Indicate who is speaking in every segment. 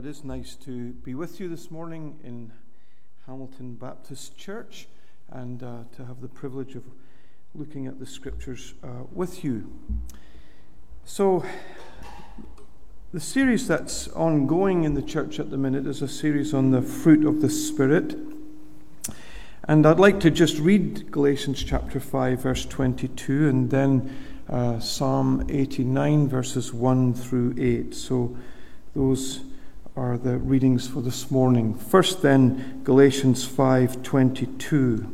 Speaker 1: it is nice to be with you this morning in Hamilton Baptist Church and uh, to have the privilege of looking at the scriptures uh, with you. So, the series that's ongoing in the church at the minute is a series on the fruit of the Spirit. And I'd like to just read Galatians chapter 5, verse 22, and then uh, Psalm 89, verses 1 through 8. So, those are the readings for this morning. First then Galatians 5:22.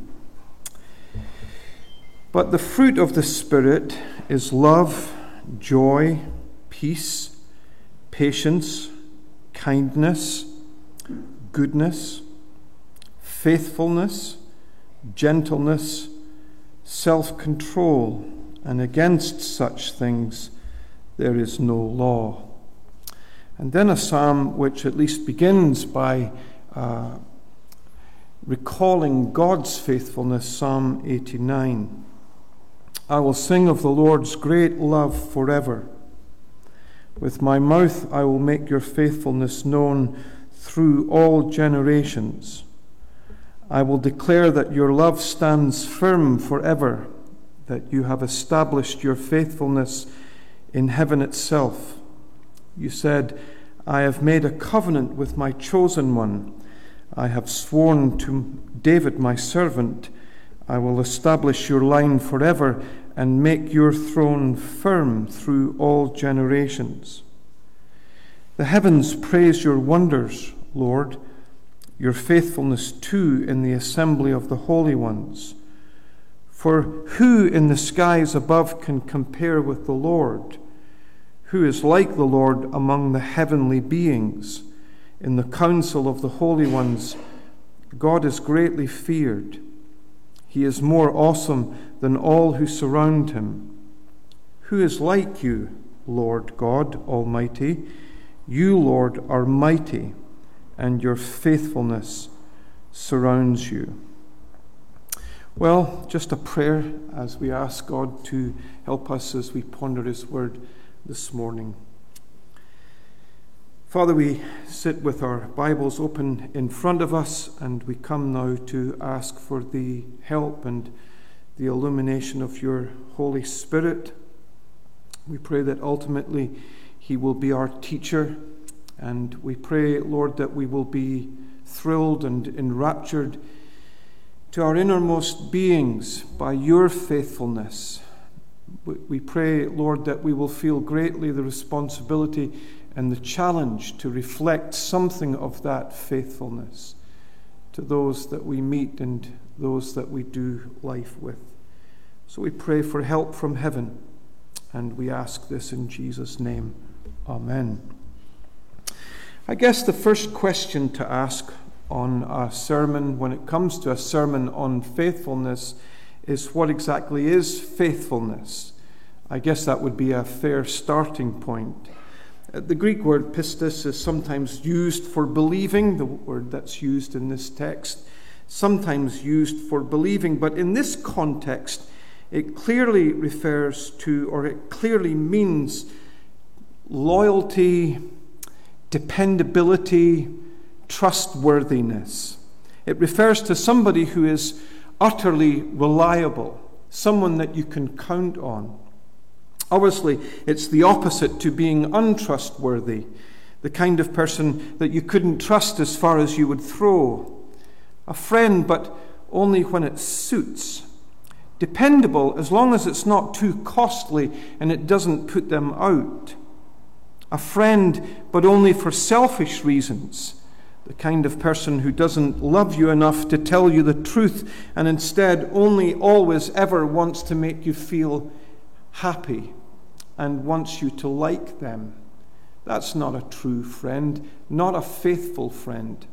Speaker 1: But the fruit of the spirit is love, joy, peace, patience, kindness, goodness, faithfulness, gentleness, self-control, and against such things there is no law. And then a psalm which at least begins by uh, recalling God's faithfulness, Psalm 89. I will sing of the Lord's great love forever. With my mouth I will make your faithfulness known through all generations. I will declare that your love stands firm forever, that you have established your faithfulness in heaven itself. You said, I have made a covenant with my chosen one. I have sworn to David, my servant, I will establish your line forever and make your throne firm through all generations. The heavens praise your wonders, Lord, your faithfulness too in the assembly of the holy ones. For who in the skies above can compare with the Lord? Who is like the Lord among the heavenly beings? In the council of the holy ones, God is greatly feared. He is more awesome than all who surround him. Who is like you, Lord God Almighty? You, Lord, are mighty, and your faithfulness surrounds you. Well, just a prayer as we ask God to help us as we ponder His word this morning. Father, we sit with our Bibles open in front of us, and we come now to ask for the help and the illumination of your Holy Spirit. We pray that ultimately He will be our teacher, and we pray, Lord, that we will be thrilled and enraptured to our innermost beings by your faithfulness we pray, Lord, that we will feel greatly the responsibility and the challenge to reflect something of that faithfulness to those that we meet and those that we do life with. So we pray for help from heaven, and we ask this in Jesus' name. Amen. I guess the first question to ask on a sermon, when it comes to a sermon on faithfulness, is what exactly is faithfulness? I guess that would be a fair starting point. Uh, the Greek word pistis is sometimes used for believing, the word that's used in this text, sometimes used for believing, but in this context, it clearly refers to, or it clearly means loyalty, dependability, trustworthiness. It refers to somebody who is utterly reliable, someone that you can count on. Obviously, it's the opposite to being untrustworthy, the kind of person that you couldn't trust as far as you would throw. A friend, but only when it suits. Dependable as long as it's not too costly and it doesn't put them out. A friend, but only for selfish reasons the kind of person who doesn't love you enough to tell you the truth and instead only always ever wants to make you feel happy and wants you to like them. That's not a true friend, not a faithful friend.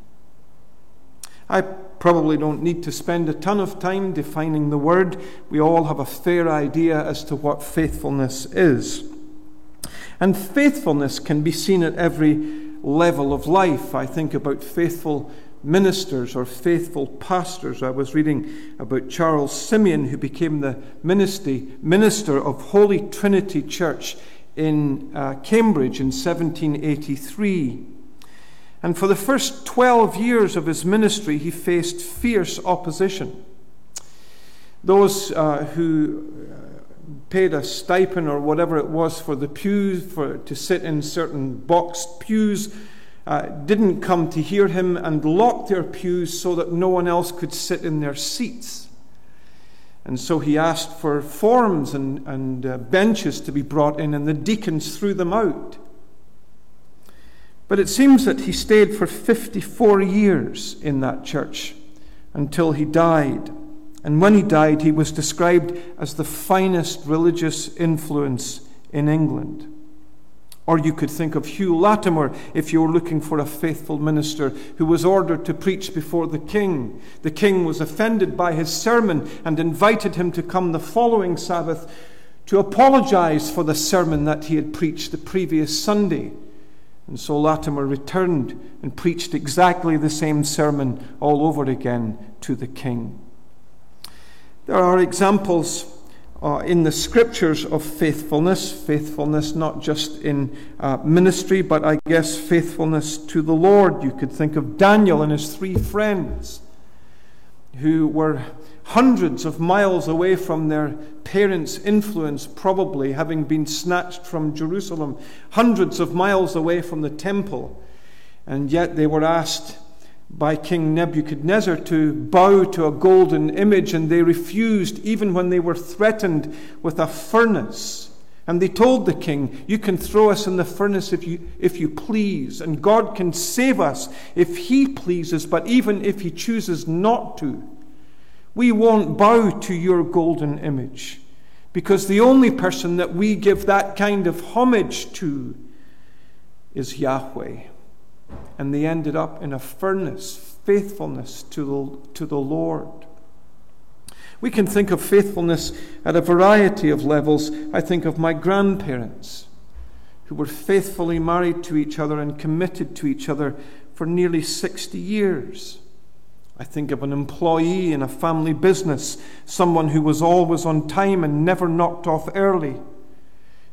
Speaker 1: I probably don't need to spend a ton of time defining the word. We all have a fair idea as to what faithfulness is. And faithfulness can be seen at every level of life. I think about faithful ministers or faithful pastors. I was reading about Charles Simeon, who became the ministry, minister of Holy Trinity Church in uh, Cambridge in 1783. And for the first 12 years of his ministry, he faced fierce opposition. Those uh, who paid a stipend or whatever it was for the pews, for, to sit in certain boxed pews, uh, didn't come to hear him and locked their pews so that no one else could sit in their seats. And so he asked for forms and, and uh, benches to be brought in, and the deacons threw them out. But it seems that he stayed for 54 years in that church until he died. And when he died, he was described as the finest religious influence in England. Or you could think of Hugh Latimer if you were looking for a faithful minister who was ordered to preach before the king. The king was offended by his sermon and invited him to come the following Sabbath to apologize for the sermon that he had preached the previous Sunday. And so Latimer returned and preached exactly the same sermon all over again to the king. There are examples uh, in the scriptures of faithfulness, faithfulness not just in uh, ministry, but I guess faithfulness to the Lord. You could think of Daniel and his three friends who were hundreds of miles away from their parents' influence, probably having been snatched from Jerusalem, hundreds of miles away from the temple, and yet they were asked by King Nebuchadnezzar to bow to a golden image, and they refused even when they were threatened with a furnace. And they told the king, You can throw us in the furnace if you, if you please, and God can save us if he pleases, but even if he chooses not to, we won't bow to your golden image, because the only person that we give that kind of homage to is Yahweh and they ended up in a furnace, faithfulness to the, to the Lord. We can think of faithfulness at a variety of levels. I think of my grandparents, who were faithfully married to each other and committed to each other for nearly 60 years. I think of an employee in a family business, someone who was always on time and never knocked off early,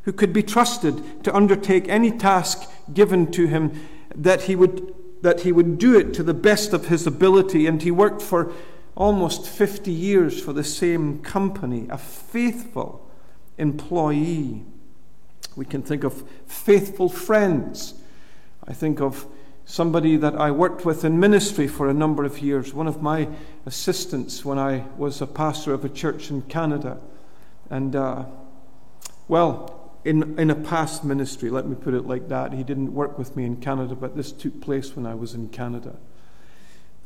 Speaker 1: who could be trusted to undertake any task given to him that he would that he would do it to the best of his ability. And he worked for almost 50 years for the same company a faithful employee. We can think of faithful friends. I think of somebody that i worked with in ministry for a number of years one of my assistants when i was a pastor of a church in canada. And uh, well in, in a past ministry, let me put it like that. He didn't work with me in Canada, but this took place when I was in Canada.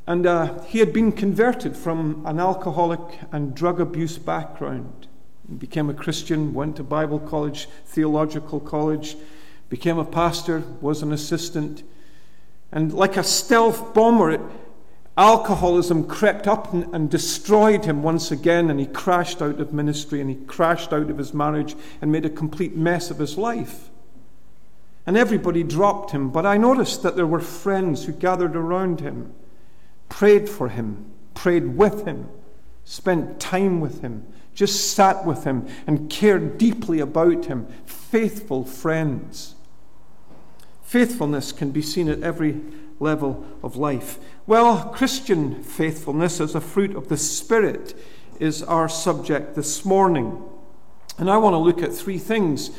Speaker 1: And uh, he had been converted from an alcoholic and drug abuse background. He became a Christian, went to Bible college, theological college, became a pastor, was an assistant. And like a stealth bomber, it, alcoholism crept up and, and, destroyed him once again, and he crashed out of ministry and he crashed out of his marriage and made a complete mess of his life. And everybody dropped him, but I noticed that there were friends who gathered around him, prayed for him, prayed with him, spent time with him, just sat with him, and cared deeply about him. Faithful friends. Faithfulness can be seen at every level of life. Well, Christian faithfulness as a fruit of the Spirit is our subject this morning. And I want to look at three things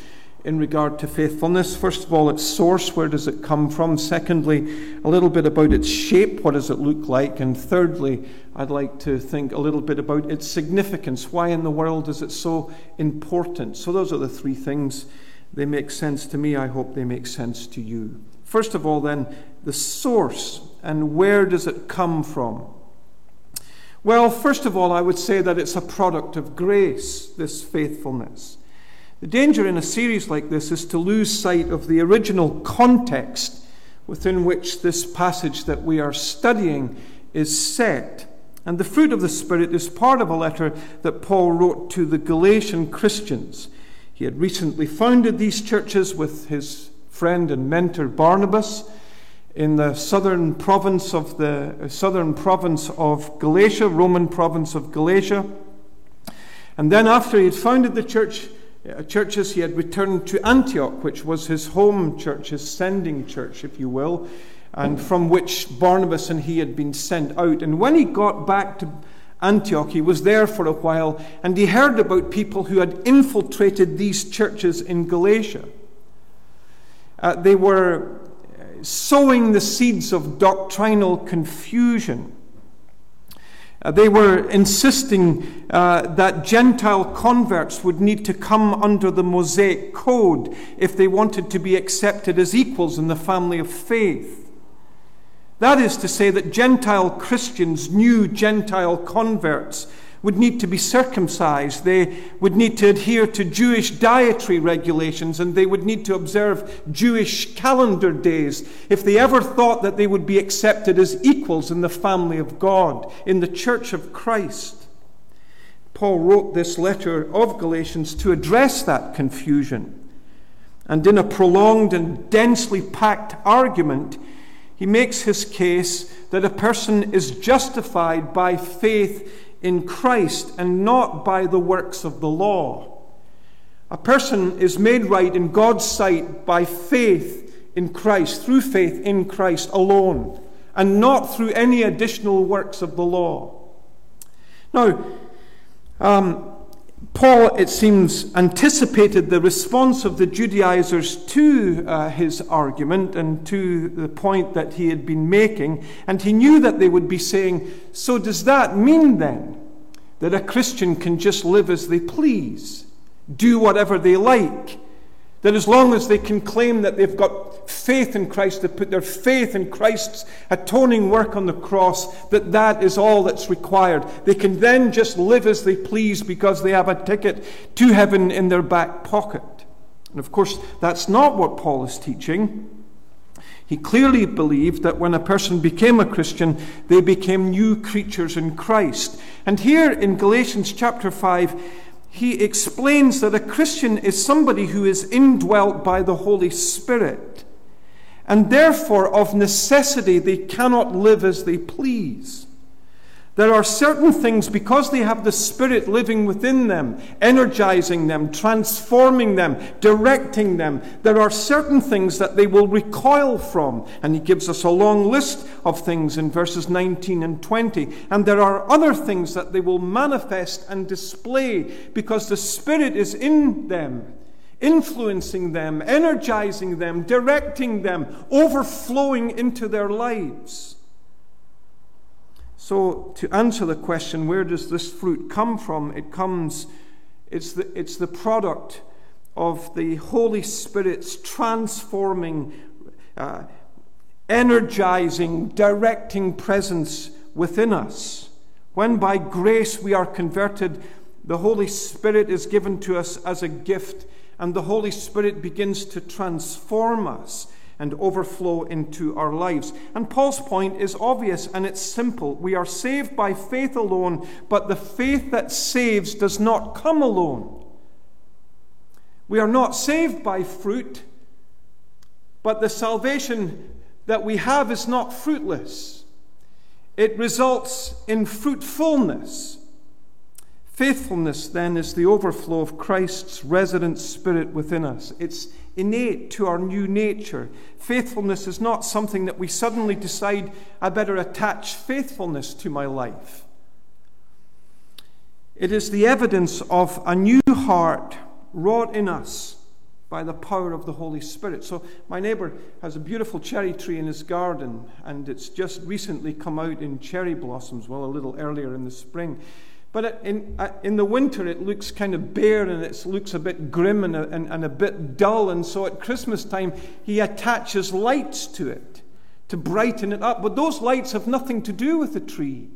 Speaker 1: in regard to faithfulness. First of all, its source, where does it come from? Secondly, a little bit about its shape, what does it look like? And thirdly, I'd like to think a little bit about its significance. Why in the world is it so important? So, those are the three things. They make sense to me. I hope they make sense to you. First of all, then, the source and where does it come from? Well, first of all, I would say that it's a product of grace, this faithfulness. The danger in a series like this is to lose sight of the original context within which this passage that we are studying is set. And the fruit of the Spirit is part of a letter that Paul wrote to the Galatian Christians. He had recently founded these churches with his friend and mentor Barnabas in the southern province of the southern province of Galatia, Roman province of Galatia. And then after he had founded the church, uh, churches, he had returned to Antioch, which was his home church, his sending church, if you will. and from which Barnabas and he had been sent out. And when he got back to Antioch, he was there for a while, and he heard about people who had infiltrated these churches in Galatia. Uh, they were sowing the seeds of doctrinal confusion. Uh, they were insisting uh, that Gentile converts would need to come under the Mosaic Code if they wanted to be accepted as equals in the family of faith. That is to say, that Gentile Christians, new Gentile converts, would need to be circumcised. They would need to adhere to Jewish dietary regulations and they would need to observe Jewish calendar days if they ever thought that they would be accepted as equals in the family of God, in the church of Christ. Paul wrote this letter of Galatians to address that confusion. And in a prolonged and densely packed argument, he makes his case that a person is justified by faith in Christ and not by the works of the law. A person is made right in God's sight by faith in Christ, through faith in Christ alone, and not through any additional works of the law. Now, um, Paul, it seems, anticipated the response of the Judaizers to uh, his argument and to the point that he had been making, and he knew that they would be saying, So, does that mean then that a Christian can just live as they please, do whatever they like? That as long as they can claim that they've got faith in Christ, they put their faith in Christ's atoning work on the cross, that that is all that's required. They can then just live as they please because they have a ticket to heaven in their back pocket. And of course, that's not what Paul is teaching. He clearly believed that when a person became a Christian, they became new creatures in Christ. And here in Galatians chapter 5, he explains that a Christian is somebody who is indwelt by the Holy Spirit. And therefore, of necessity, they cannot live as they please. There are certain things, because they have the Spirit living within them, energizing them, transforming them, directing them, there are certain things that they will recoil from. And he gives us a long list of things in verses 19 and 20. And there are other things that they will manifest and display because the Spirit is in them influencing them, energizing them, directing them, overflowing into their lives. So, to answer the question, where does this fruit come from? It comes, it's the, it's the product of the Holy Spirit's transforming, uh, energizing, directing presence within us. When by grace we are converted, the Holy Spirit is given to us as a gift, and the Holy Spirit begins to transform us and overflow into our lives. And Paul's point is obvious and it's simple. We are saved by faith alone, but the faith that saves does not come alone. We are not saved by fruit, but the salvation that we have is not fruitless. It results in fruitfulness. Faithfulness, then, is the overflow of Christ's resident spirit within us. It's innate to our new nature. Faithfulness is not something that we suddenly decide, I better attach faithfulness to my life. It is the evidence of a new heart wrought in us by the power of the Holy Spirit. So, my neighbor has a beautiful cherry tree in his garden, and it's just recently come out in cherry blossoms, well, a little earlier in the spring. But in, uh, in the winter, it looks kind of bare and it looks a bit grim and a, and, and a bit dull. And so at Christmas time, he attaches lights to it to brighten it up. But those lights have nothing to do with the tree.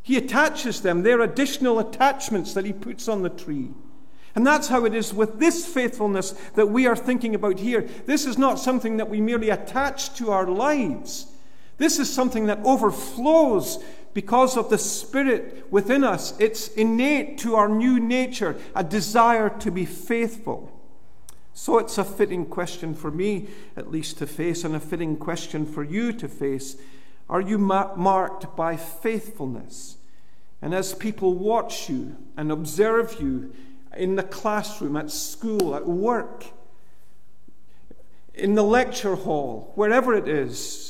Speaker 1: He attaches them, they're additional attachments that he puts on the tree. And that's how it is with this faithfulness that we are thinking about here. This is not something that we merely attach to our lives. This is something that overflows because of the Spirit within us. It's innate to our new nature, a desire to be faithful. So it's a fitting question for me, at least, to face, and a fitting question for you to face. Are you ma- marked by faithfulness? And as people watch you and observe you in the classroom, at school, at work, in the lecture hall, wherever it is,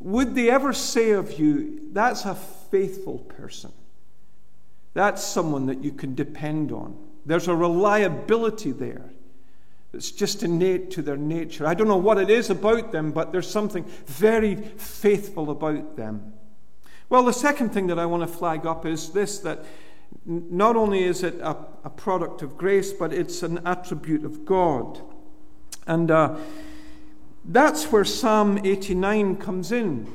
Speaker 1: would they ever say of you, that's a faithful person? That's someone that you can depend on. There's a reliability there that's just innate to their nature. I don't know what it is about them, but there's something very faithful about them. Well, the second thing that I want to flag up is this that not only is it a, a product of grace, but it's an attribute of God. And uh, that's where Psalm 89 comes in.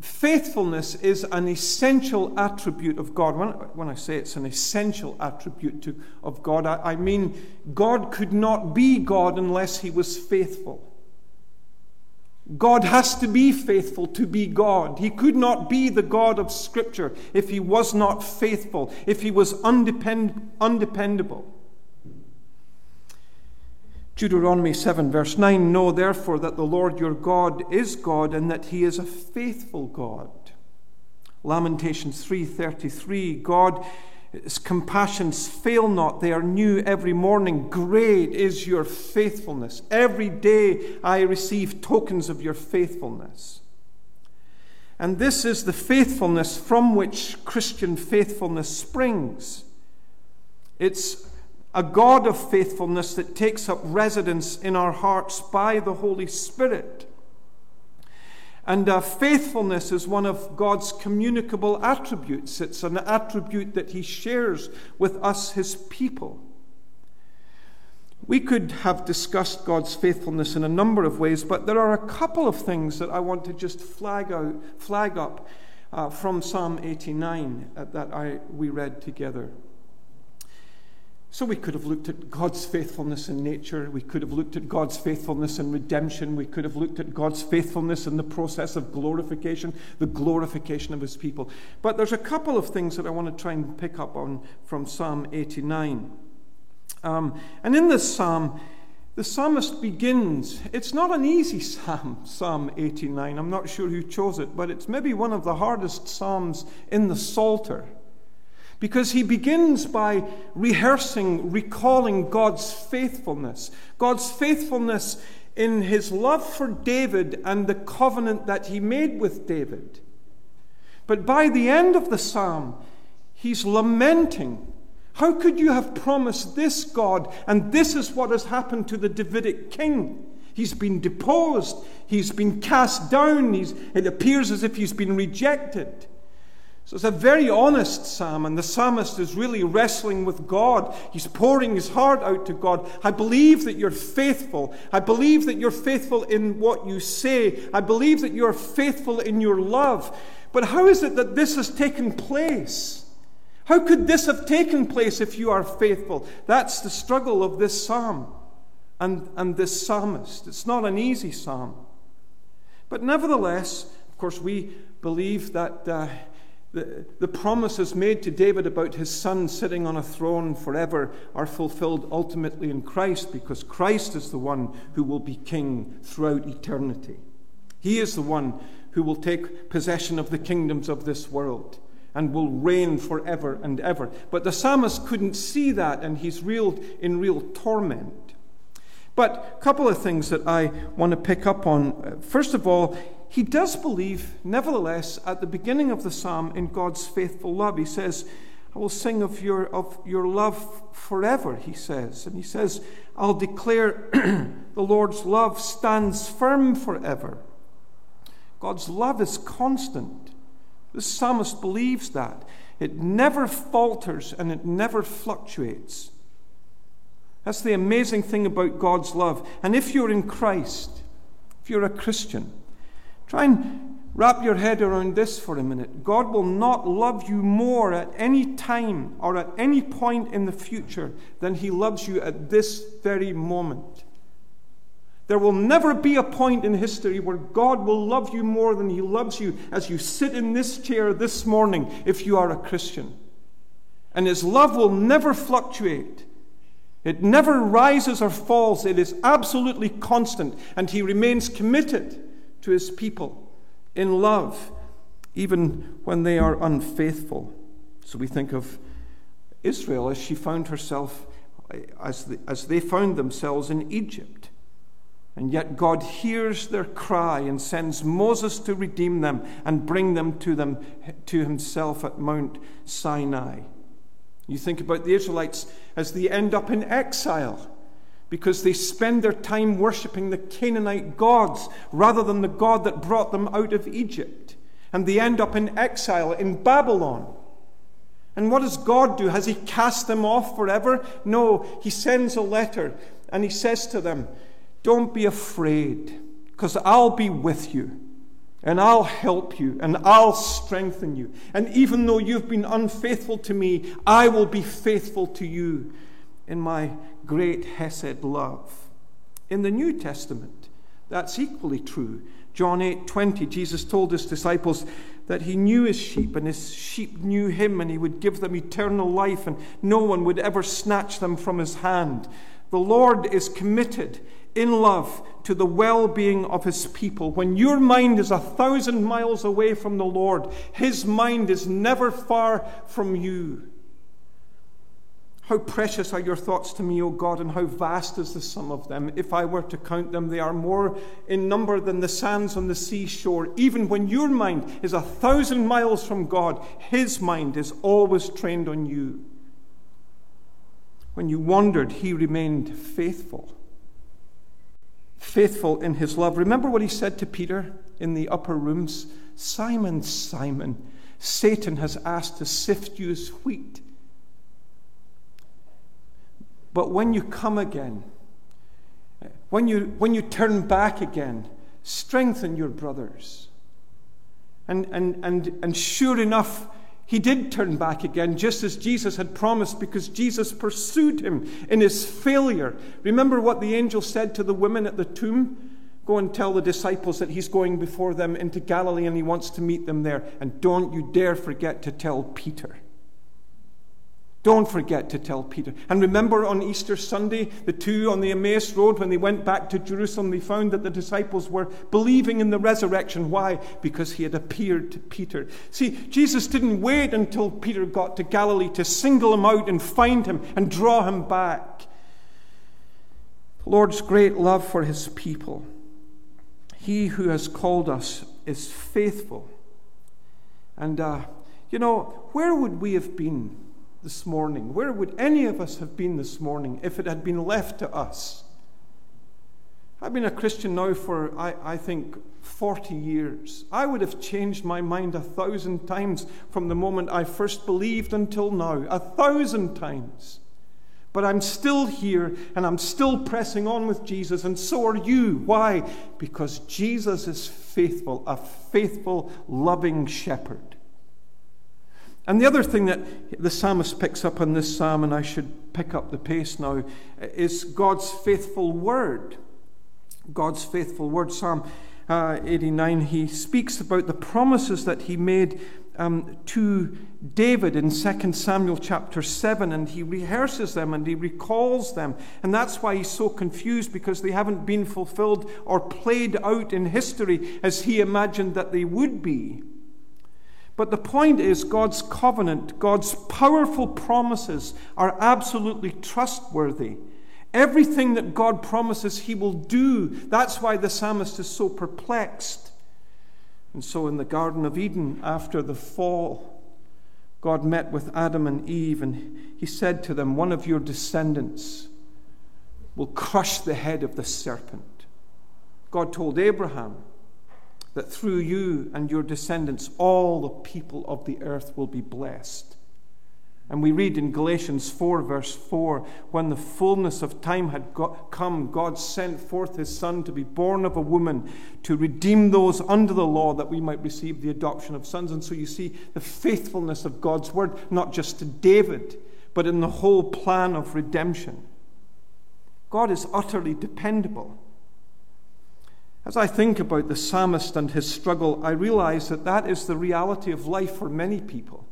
Speaker 1: Faithfulness is an essential attribute of God. When, when I say it's an essential attribute to, of God, I, I mean God could not be God unless he was faithful. God has to be faithful to be God. He could not be the God of Scripture if he was not faithful, if he was undepend- undependable. Deuteronomy 7, verse 9 Know therefore that the Lord your God is God and that he is a faithful God. Lamentations 3:33 God his compassions fail not, they are new every morning. Great is your faithfulness. Every day I receive tokens of your faithfulness. And this is the faithfulness from which Christian faithfulness springs. It's a God of faithfulness that takes up residence in our hearts by the Holy Spirit. And uh, faithfulness is one of God's communicable attributes. It's an attribute that He shares with us, His people. We could have discussed God's faithfulness in a number of ways, but there are a couple of things that I want to just flag, out, flag up uh, from Psalm 89 uh, that I, we read together. So we could have looked at God's faithfulness in nature. We could have looked at God's faithfulness in redemption. We could have looked at God's faithfulness in the process of glorification, the glorification of his people. But there's a couple of things that I want to try and pick up on from Psalm 89. Um, and in this psalm, the psalmist begins, it's not an easy psalm, Psalm 89. I'm not sure who chose it, but it's maybe one of the hardest psalms in the Psalter because he begins by rehearsing, recalling God's faithfulness. God's faithfulness in his love for David and the covenant that he made with David. But by the end of the psalm, he's lamenting. How could you have promised this, God, and this is what has happened to the Davidic king? He's been deposed, he's been cast down, it appears as if he's been rejected. So it's a very honest psalm, and the psalmist is really wrestling with God. He's pouring his heart out to God. I believe that you're faithful. I believe that you're faithful in what you say. I believe that you're faithful in your love. But how is it that this has taken place? How could this have taken place if you are faithful? That's the struggle of this psalm and, and this psalmist. It's not an easy psalm. But nevertheless, of course, we believe that. Uh, the, the promises made to David about his son sitting on a throne forever are fulfilled ultimately in Christ because Christ is the one who will be king throughout eternity. He is the one who will take possession of the kingdoms of this world and will reign forever and ever. But the psalmist couldn't see that, and he's real, in real torment. But a couple of things that I want to pick up on. First of all, he does believe, nevertheless, at the beginning of the psalm, in God's faithful love. He says, I will sing of your, of your love forever, he says. And he says, I'll declare the Lord's love stands firm forever. God's love is constant. The psalmist believes that. It never falters and it never fluctuates. That's the amazing thing about God's love. And if you're in Christ, if you're a Christian, Try and wrap your head around this for a minute. God will not love you more at any time or at any point in the future than He loves you at this very moment. There will never be a point in history where God will love you more than He loves you as you sit in this chair this morning if you are a Christian. And His love will never fluctuate. It never rises or falls. It is absolutely constant. And He remains committed to his people in love, even when they are unfaithful. So we think of Israel as she found herself, as, the, as they found themselves in Egypt. And yet God hears their cry and sends Moses to redeem them and bring them to them to himself at Mount Sinai. You think about the Israelites as they end up in exile because they spend their time worshipping the Canaanite gods rather than the God that brought them out of Egypt. And they end up in exile in Babylon. And what does God do? Has He cast them off forever? No, He sends a letter and He says to them, Don't be afraid, because I'll be with you. And I'll help you and I'll strengthen you. And even though you've been unfaithful to me, I will be faithful to you in my great Hesed love. In the New Testament, that's equally true. John 8 20, Jesus told his disciples that he knew his sheep and his sheep knew him and he would give them eternal life and no one would ever snatch them from his hand. The Lord is committed in love to the well being of his people. When your mind is a thousand miles away from the Lord, his mind is never far from you. How precious are your thoughts to me, O God, and how vast is the sum of them. If I were to count them, they are more in number than the sands on the seashore. Even when your mind is a thousand miles from God, his mind is always trained on you. When you wandered, he remained faithful faithful in his love. Remember what he said to Peter in the upper rooms Simon, Simon, Satan has asked to sift you as wheat. But when you come again, when you, when you turn back again, strengthen your brothers. And, and, and, and sure enough, he did turn back again, just as Jesus had promised, because Jesus pursued him in his failure. Remember what the angel said to the women at the tomb? Go and tell the disciples that he's going before them into Galilee and he wants to meet them there. And don't you dare forget to tell Peter. Don't forget to tell Peter. And remember on Easter Sunday, the two on the Emmaus Road, when they went back to Jerusalem, they found that the disciples were believing in the resurrection. Why? Because he had appeared to Peter. See, Jesus didn't wait until Peter got to Galilee to single him out and find him and draw him back. The Lord's great love for his people. He who has called us is faithful. And, uh, you know, where would we have been? This morning? Where would any of us have been this morning if it had been left to us? I've been a Christian now for, I, I, think, 40 years. I would have changed my mind a thousand times from the moment I first believed until now. A thousand times. But I'm still here and I'm still pressing on with Jesus, and so are you. Why? Because Jesus is faithful, a faithful, loving shepherd. And the other thing that the psalmist picks up in this psalm, and I should pick up the pace now, is God's faithful word. God's faithful word. Psalm uh, 89, he speaks about the promises that he made um, to David in 2 Samuel chapter 7, and he rehearses them and he recalls them. And that's why he's so confused because they haven't been fulfilled or played out in history as he imagined that they would be. But the point is, God's covenant, God's powerful promises are absolutely trustworthy. Everything that God promises He will do. That's why the psalmist is so perplexed. And so, in the Garden of Eden, after the fall, God met with Adam and Eve, and He said to them, One of your descendants will crush the head of the serpent. God told Abraham, that through you and your descendants, all the people of the earth will be blessed. And we read in Galatians 4, verse 4 when the fullness of time had got, come, God sent forth his Son to be born of a woman to redeem those under the law that we might receive the adoption of sons. And so you see the faithfulness of God's word, not just to David, but in the whole plan of redemption. God is utterly dependable. As I think about the psalmist and his struggle, I realize that that is the reality of life for many people.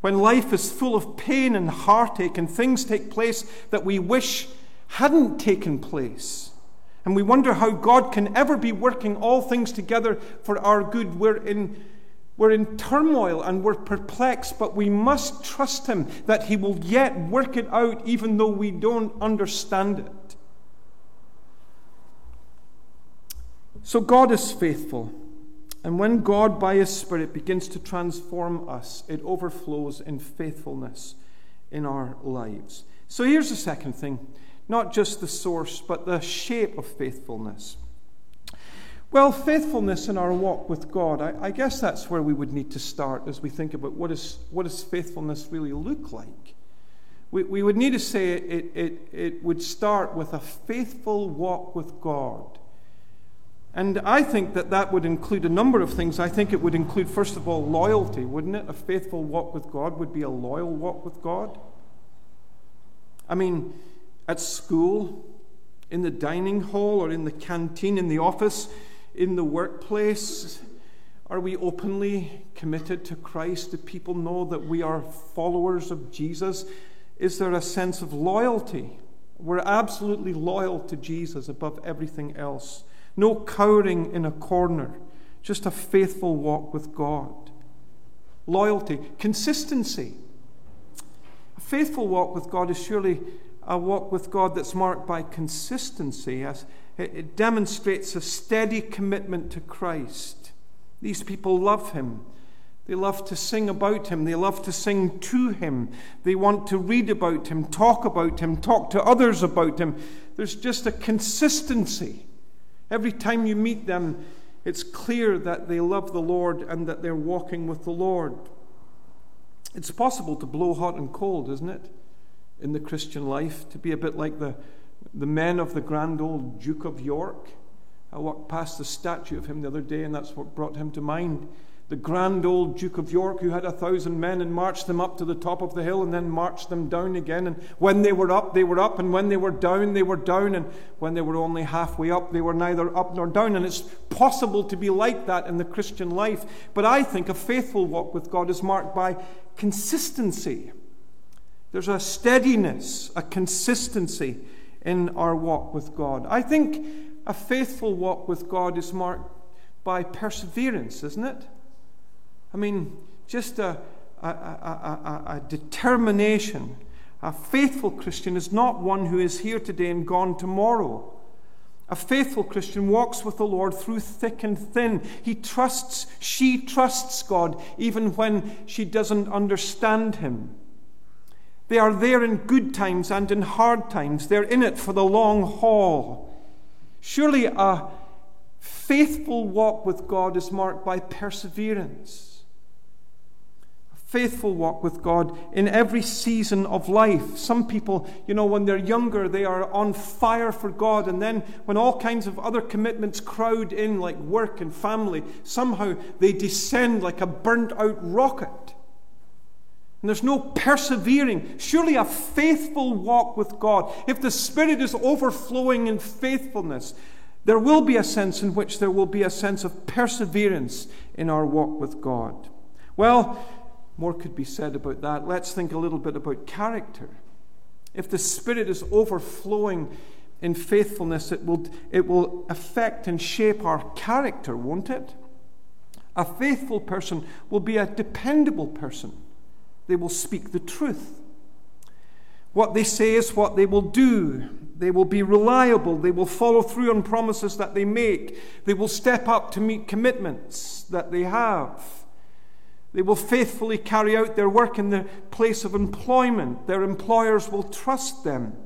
Speaker 1: When life is full of pain and heartache and things take place that we wish hadn't taken place, and we wonder how God can ever be working all things together for our good, we're in, we're in turmoil and we're perplexed, but we must trust Him that He will yet work it out even though we don't understand it. So God is faithful. And when God, by His Spirit, begins to transform us, it overflows in faithfulness in our lives. So here's the second thing not just the source, but the shape of faithfulness. Well, faithfulness in our walk with God, I, I, guess that's where we would need to start as we think about what, is, what does faithfulness really look like. We, we would need to say it, it, it would start with a faithful walk with God. And I think that that would include a number of things. I think it would include, first of all, loyalty, wouldn't it? A faithful walk with God would be a loyal walk with God. I mean, at school, in the dining hall, or in the canteen, in the office, in the workplace, are we openly committed to Christ? Do people know that we are followers of Jesus? Is there a sense of loyalty? We're absolutely loyal to Jesus above everything else. No cowering in a corner, just a faithful walk with God. Loyalty, consistency. A faithful walk with God is surely a walk with God that's marked by consistency. As it demonstrates a steady commitment to Christ. These people love Him. They love to sing about Him. They love to sing to Him. They want to read about Him, talk about Him, talk to others about Him. There's just a consistency Every time you meet them, it's clear that they love the Lord and that they're walking with the Lord. It's possible to blow hot and cold, isn't it? In the Christian life, to be a bit like the, the men of the grand old Duke of York. I walked past the statue of him the other day, and that's what brought him to mind the grand old Duke of York who had a thousand men and marched them up to the top of the hill and then marched them down again. And when they were up, they were up, and when they were down, they were down, and when they were only halfway up, they were neither up nor down. And it's possible to be like that in the Christian life. But I think a faithful walk with God is marked by consistency. There's a steadiness, a consistency in our walk with God. I think a faithful walk with God is marked by perseverance, isn't it? I mean, just a, a, a, a, determination. A faithful Christian is not one who is here today and gone tomorrow. A faithful Christian walks with the Lord through thick and thin. He trusts, she trusts God even when she doesn't understand Him. They are there in good times and in hard times. They're in it for the long haul. Surely a faithful walk with God is marked by perseverance faithful walk with God in every season of life. Some people, you know, when they're younger, they are on fire for God. And then when all kinds of other commitments crowd in, like work and family, somehow they descend like a burnt out rocket. And there's no persevering. Surely a faithful walk with God. If the Spirit is overflowing in faithfulness, there will be a sense in which there will be a sense of perseverance in our walk with God. Well, more could be said about that. Let's think a little bit about character. If the Spirit is overflowing in faithfulness, it will, it will affect and shape our character, won't it? A faithful person will be a dependable person. They will speak the truth. What they say is what they will do. They will be reliable. They will follow through on promises that they make. They will step up to meet commitments that they have. They will faithfully carry out their work in the place of employment. Their employers will trust them.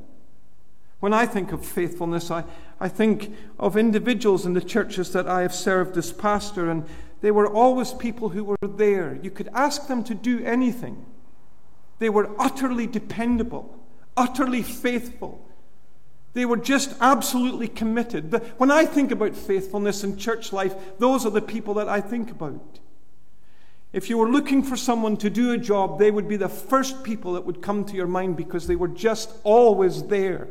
Speaker 1: When I think of faithfulness, I, I think of individuals in the churches that I have served as pastor, and they were always people who were there. You could ask them to do anything. They were utterly dependable, utterly faithful. They were just absolutely committed. When I think about faithfulness in church life, those are the people that I think about. If you were looking for someone to do a job, they would be the first people that would come to your mind because they were just always there.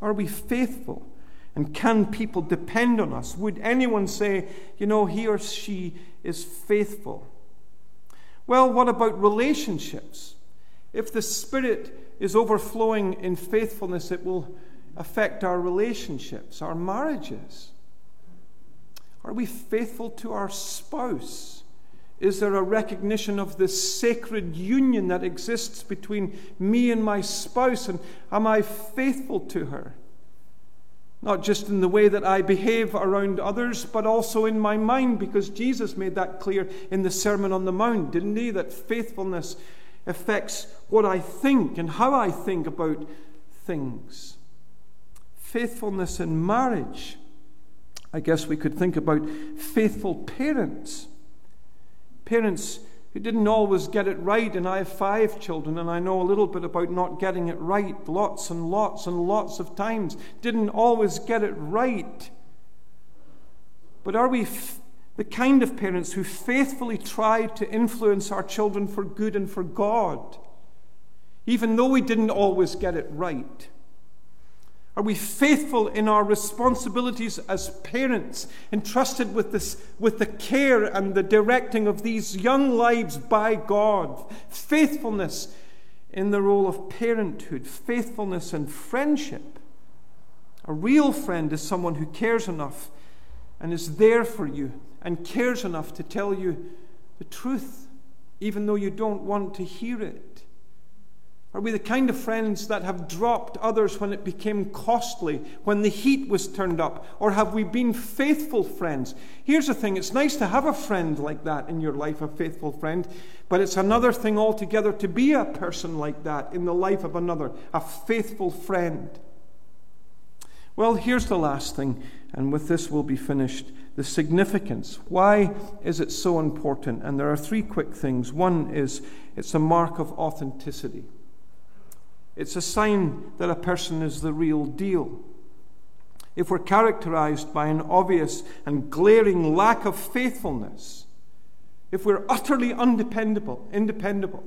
Speaker 1: Are we faithful? And can people depend on us? Would anyone say, you know, he or she is faithful? Well, what about relationships? If the Spirit is overflowing in faithfulness, it will affect our relationships, our marriages. Are we faithful to our spouse? Is there a recognition of this sacred union that exists between me and my spouse? And am I faithful to her? Not just in the way that I behave around others, but also in my mind, because Jesus made that clear in the Sermon on the Mount, didn't he? That faithfulness affects what I think and how I think about things. Faithfulness in marriage. I guess we could think about faithful parents. Parents who didn't always get it right, and I have five children, and I know a little bit about not getting it right lots and lots and lots of times. Didn't always get it right. But are we f- the kind of parents who faithfully try to influence our children for good and for God, even though we didn't always get it right? Are we faithful in our responsibilities as parents, entrusted with, this, with the care and the directing of these young lives by God? Faithfulness in the role of parenthood, faithfulness and friendship. A real friend is someone who cares enough and is there for you and cares enough to tell you the truth, even though you don't want to hear it. Are we the kind of friends that have dropped others when it became costly, when the heat was turned up? Or have we been faithful friends? Here's the thing it's nice to have a friend like that in your life, a faithful friend, but it's another thing altogether to be a person like that in the life of another, a faithful friend. Well, here's the last thing, and with this we'll be finished. The significance. Why is it so important? And there are three quick things. One is it's a mark of authenticity. It's a sign that a person is the real deal. If we're characterized by an obvious and glaring lack of faithfulness, if we're utterly undependable, independable,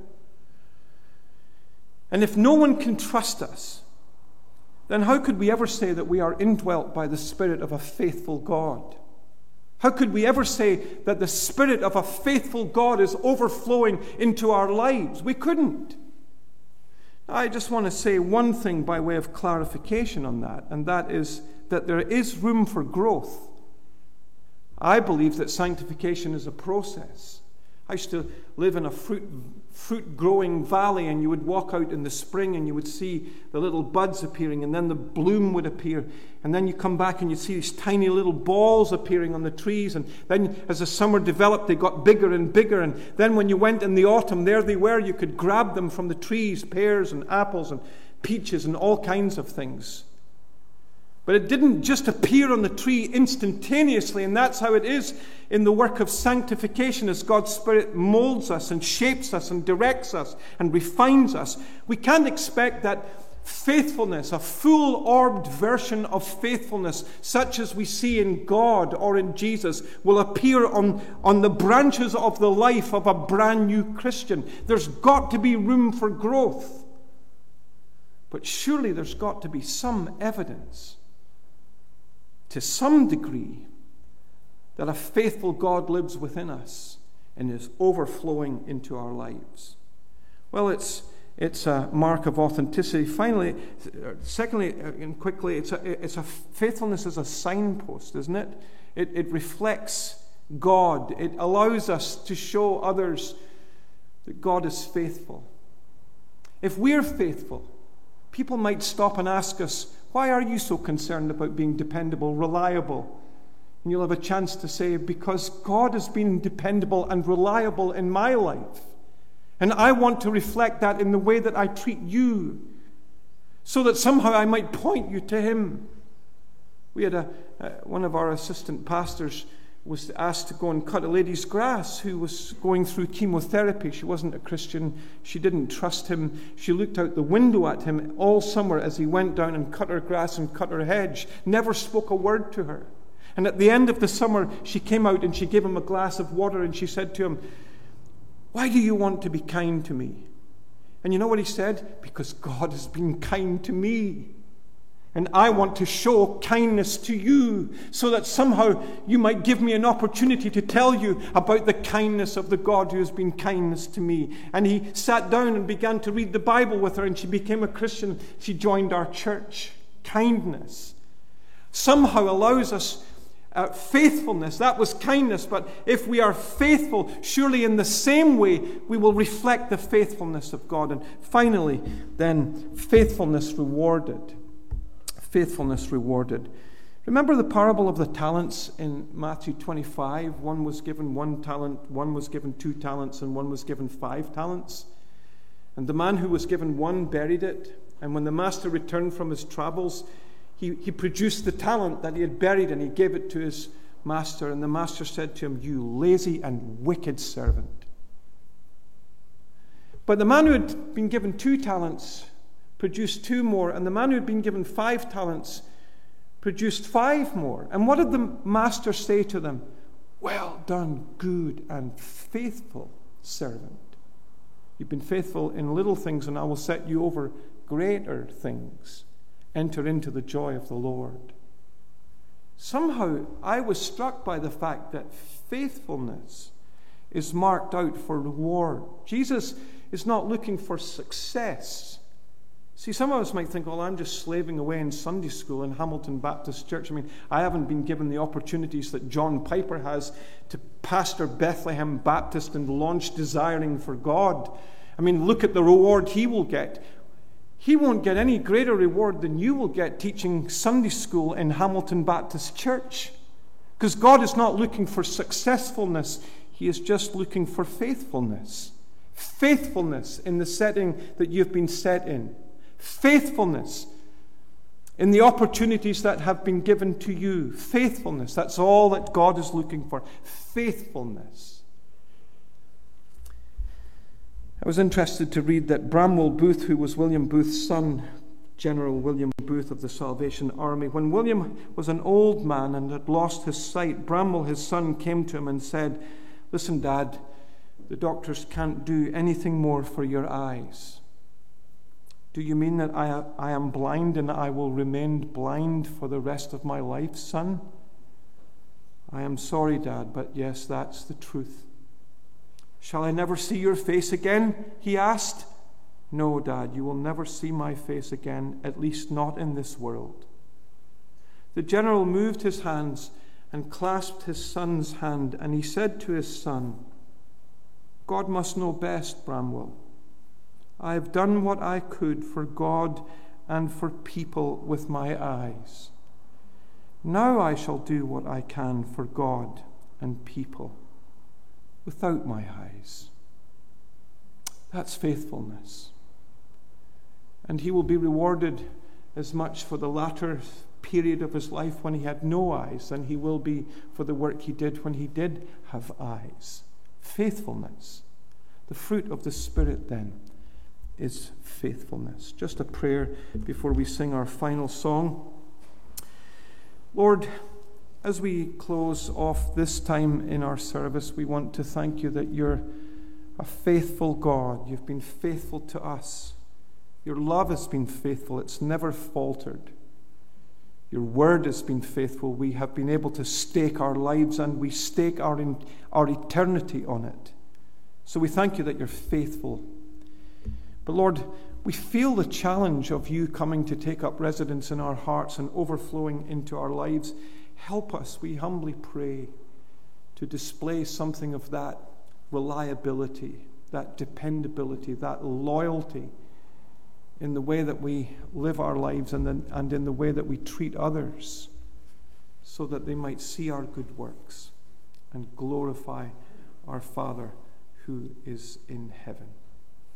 Speaker 1: and if no one can trust us, then how could we ever say that we are indwelt by the Spirit of a faithful God? How could we ever say that the Spirit of a faithful God is overflowing into our lives? We couldn't. I just want to say one thing by way of clarification on that, and that is that there is room for growth. I believe that sanctification is a process. I used to live in a fruit, fruit growing valley, and you would walk out in the spring and you would see the little buds appearing, and then the bloom would appear. And then you come back and you see these tiny little balls appearing on the trees. And then as the summer developed, they got bigger and bigger. And then when you went in the autumn, there they were. You could grab them from the trees pears and apples and peaches and all kinds of things. But it didn't just appear on the tree instantaneously, and that's how it is in the work of sanctification as God's Spirit molds us and shapes us and directs us and refines us. We can't expect that faithfulness, a full orbed version of faithfulness, such as we see in God or in Jesus, will appear on, on the branches of the life of a brand new Christian. There's got to be room for growth. But surely there's got to be some evidence to some degree that a faithful God lives within us and is overflowing into our lives. Well, it's, it's a mark of authenticity. Finally, secondly, uh, and quickly, it's a, it's a faithfulness as a signpost, isn't it? it? It reflects God. It allows us to show others that God is faithful. If we're faithful, people might stop and ask us, why are you so concerned about being dependable, reliable? And you'll have a chance to say, Because God has been dependable and reliable in my life. And I want to reflect that in the way that I treat you, so that somehow I might point you to Him. We had a, uh, one of our assistant pastors was asked to go and cut a lady's grass who was going through chemotherapy. She wasn't a Christian. She didn't trust him. She looked out the window at him all summer as he went down and cut her grass and cut her hedge, never spoke a word to her. And at the end of the summer, she came out and she gave him a glass of water and she said to him, Why do you want to be kind to me? And you know what he said? Because God has been kind to me. And I want to show kindness to you so that somehow you might give me an opportunity to tell you about the kindness of the God who has been kindness to me. And he sat down and began to read the Bible with her, and she became a Christian. She joined our church. Kindness somehow allows us uh, faithfulness. That was kindness. But if we are faithful, surely in the same way we will reflect the faithfulness of God. And finally, then, faithfulness rewarded faithfulness rewarded. Remember the parable of the talents in Matthew 25? One was given one talent, one was given two talents, and one was given five talents. And the man who was given one buried it. And when the master returned from his travels, he, he produced the talent that he had buried and he gave it to his master. And the master said to him, You lazy and wicked servant. But the man who had been given two talents produced two more, and the man who had been given five talents produced five more. And what did the master say to them? Well done, good and faithful servant. You've been faithful in little things, and I will set you over greater things. Enter into the joy of the Lord. Somehow, I was struck by the fact that faithfulness is marked out for reward. Jesus is not looking for success. See, some of us might think, well, I'm just slaving away in Sunday school in Hamilton Baptist Church. I mean, I haven't been given the opportunities that John Piper has to pastor Bethlehem Baptist and launch Desiring for God. I mean, look at the reward he will get. He won't get any greater reward than you will get teaching Sunday school in Hamilton Baptist Church. Because God is not looking for successfulness, He is just looking for faithfulness faithfulness in the setting that you've been set in, faithfulness in the opportunities that have been given to you. Faithfulness. That's all that God is looking for. Faithfulness. I was interested to read that Bramwell Booth, who was William Booth's son, General William Booth of the Salvation Army, when William was an old man and had lost his sight, Bramwell, his son, came to him and said, Listen, Dad, the doctors can't do anything more for your eyes. Do you mean that I, I am blind and I will remain blind for the rest of my life, son? I am sorry, Dad, but yes, that's the truth. Shall I never see your face again? He asked. No, Dad, you will never see my face again, at least not in this world. The general moved his hands and clasped his son's hand, and he said to his son, God must know best, Bramwell. I have done what I could for God and for people with my eyes. Now I shall do what I can for God and people without my eyes. That's faithfulness. And he will be rewarded as much for the latter period of his life when he had no eyes than he will be for the work he did when he did have eyes faithfulness. The fruit of the Spirit, then, is faithfulness. Just a prayer before we sing our final song. Lord, as we close off this time in our service, we want to thank you that you're a faithful God. You've been faithful to us. Your love has been faithful, it's never faltered. Your word has been faithful. We have been able to stake our lives and we stake our, our eternity on it. So we thank you that you're faithful. But Lord, we feel the challenge of you coming to take up residence in our hearts and overflowing into our lives. Help us, we humbly pray, to display something of that reliability, that dependability, that loyalty in the way that we live our lives and, and in the way that we treat others, so that they might see our good works and glorify our Father who is in heaven.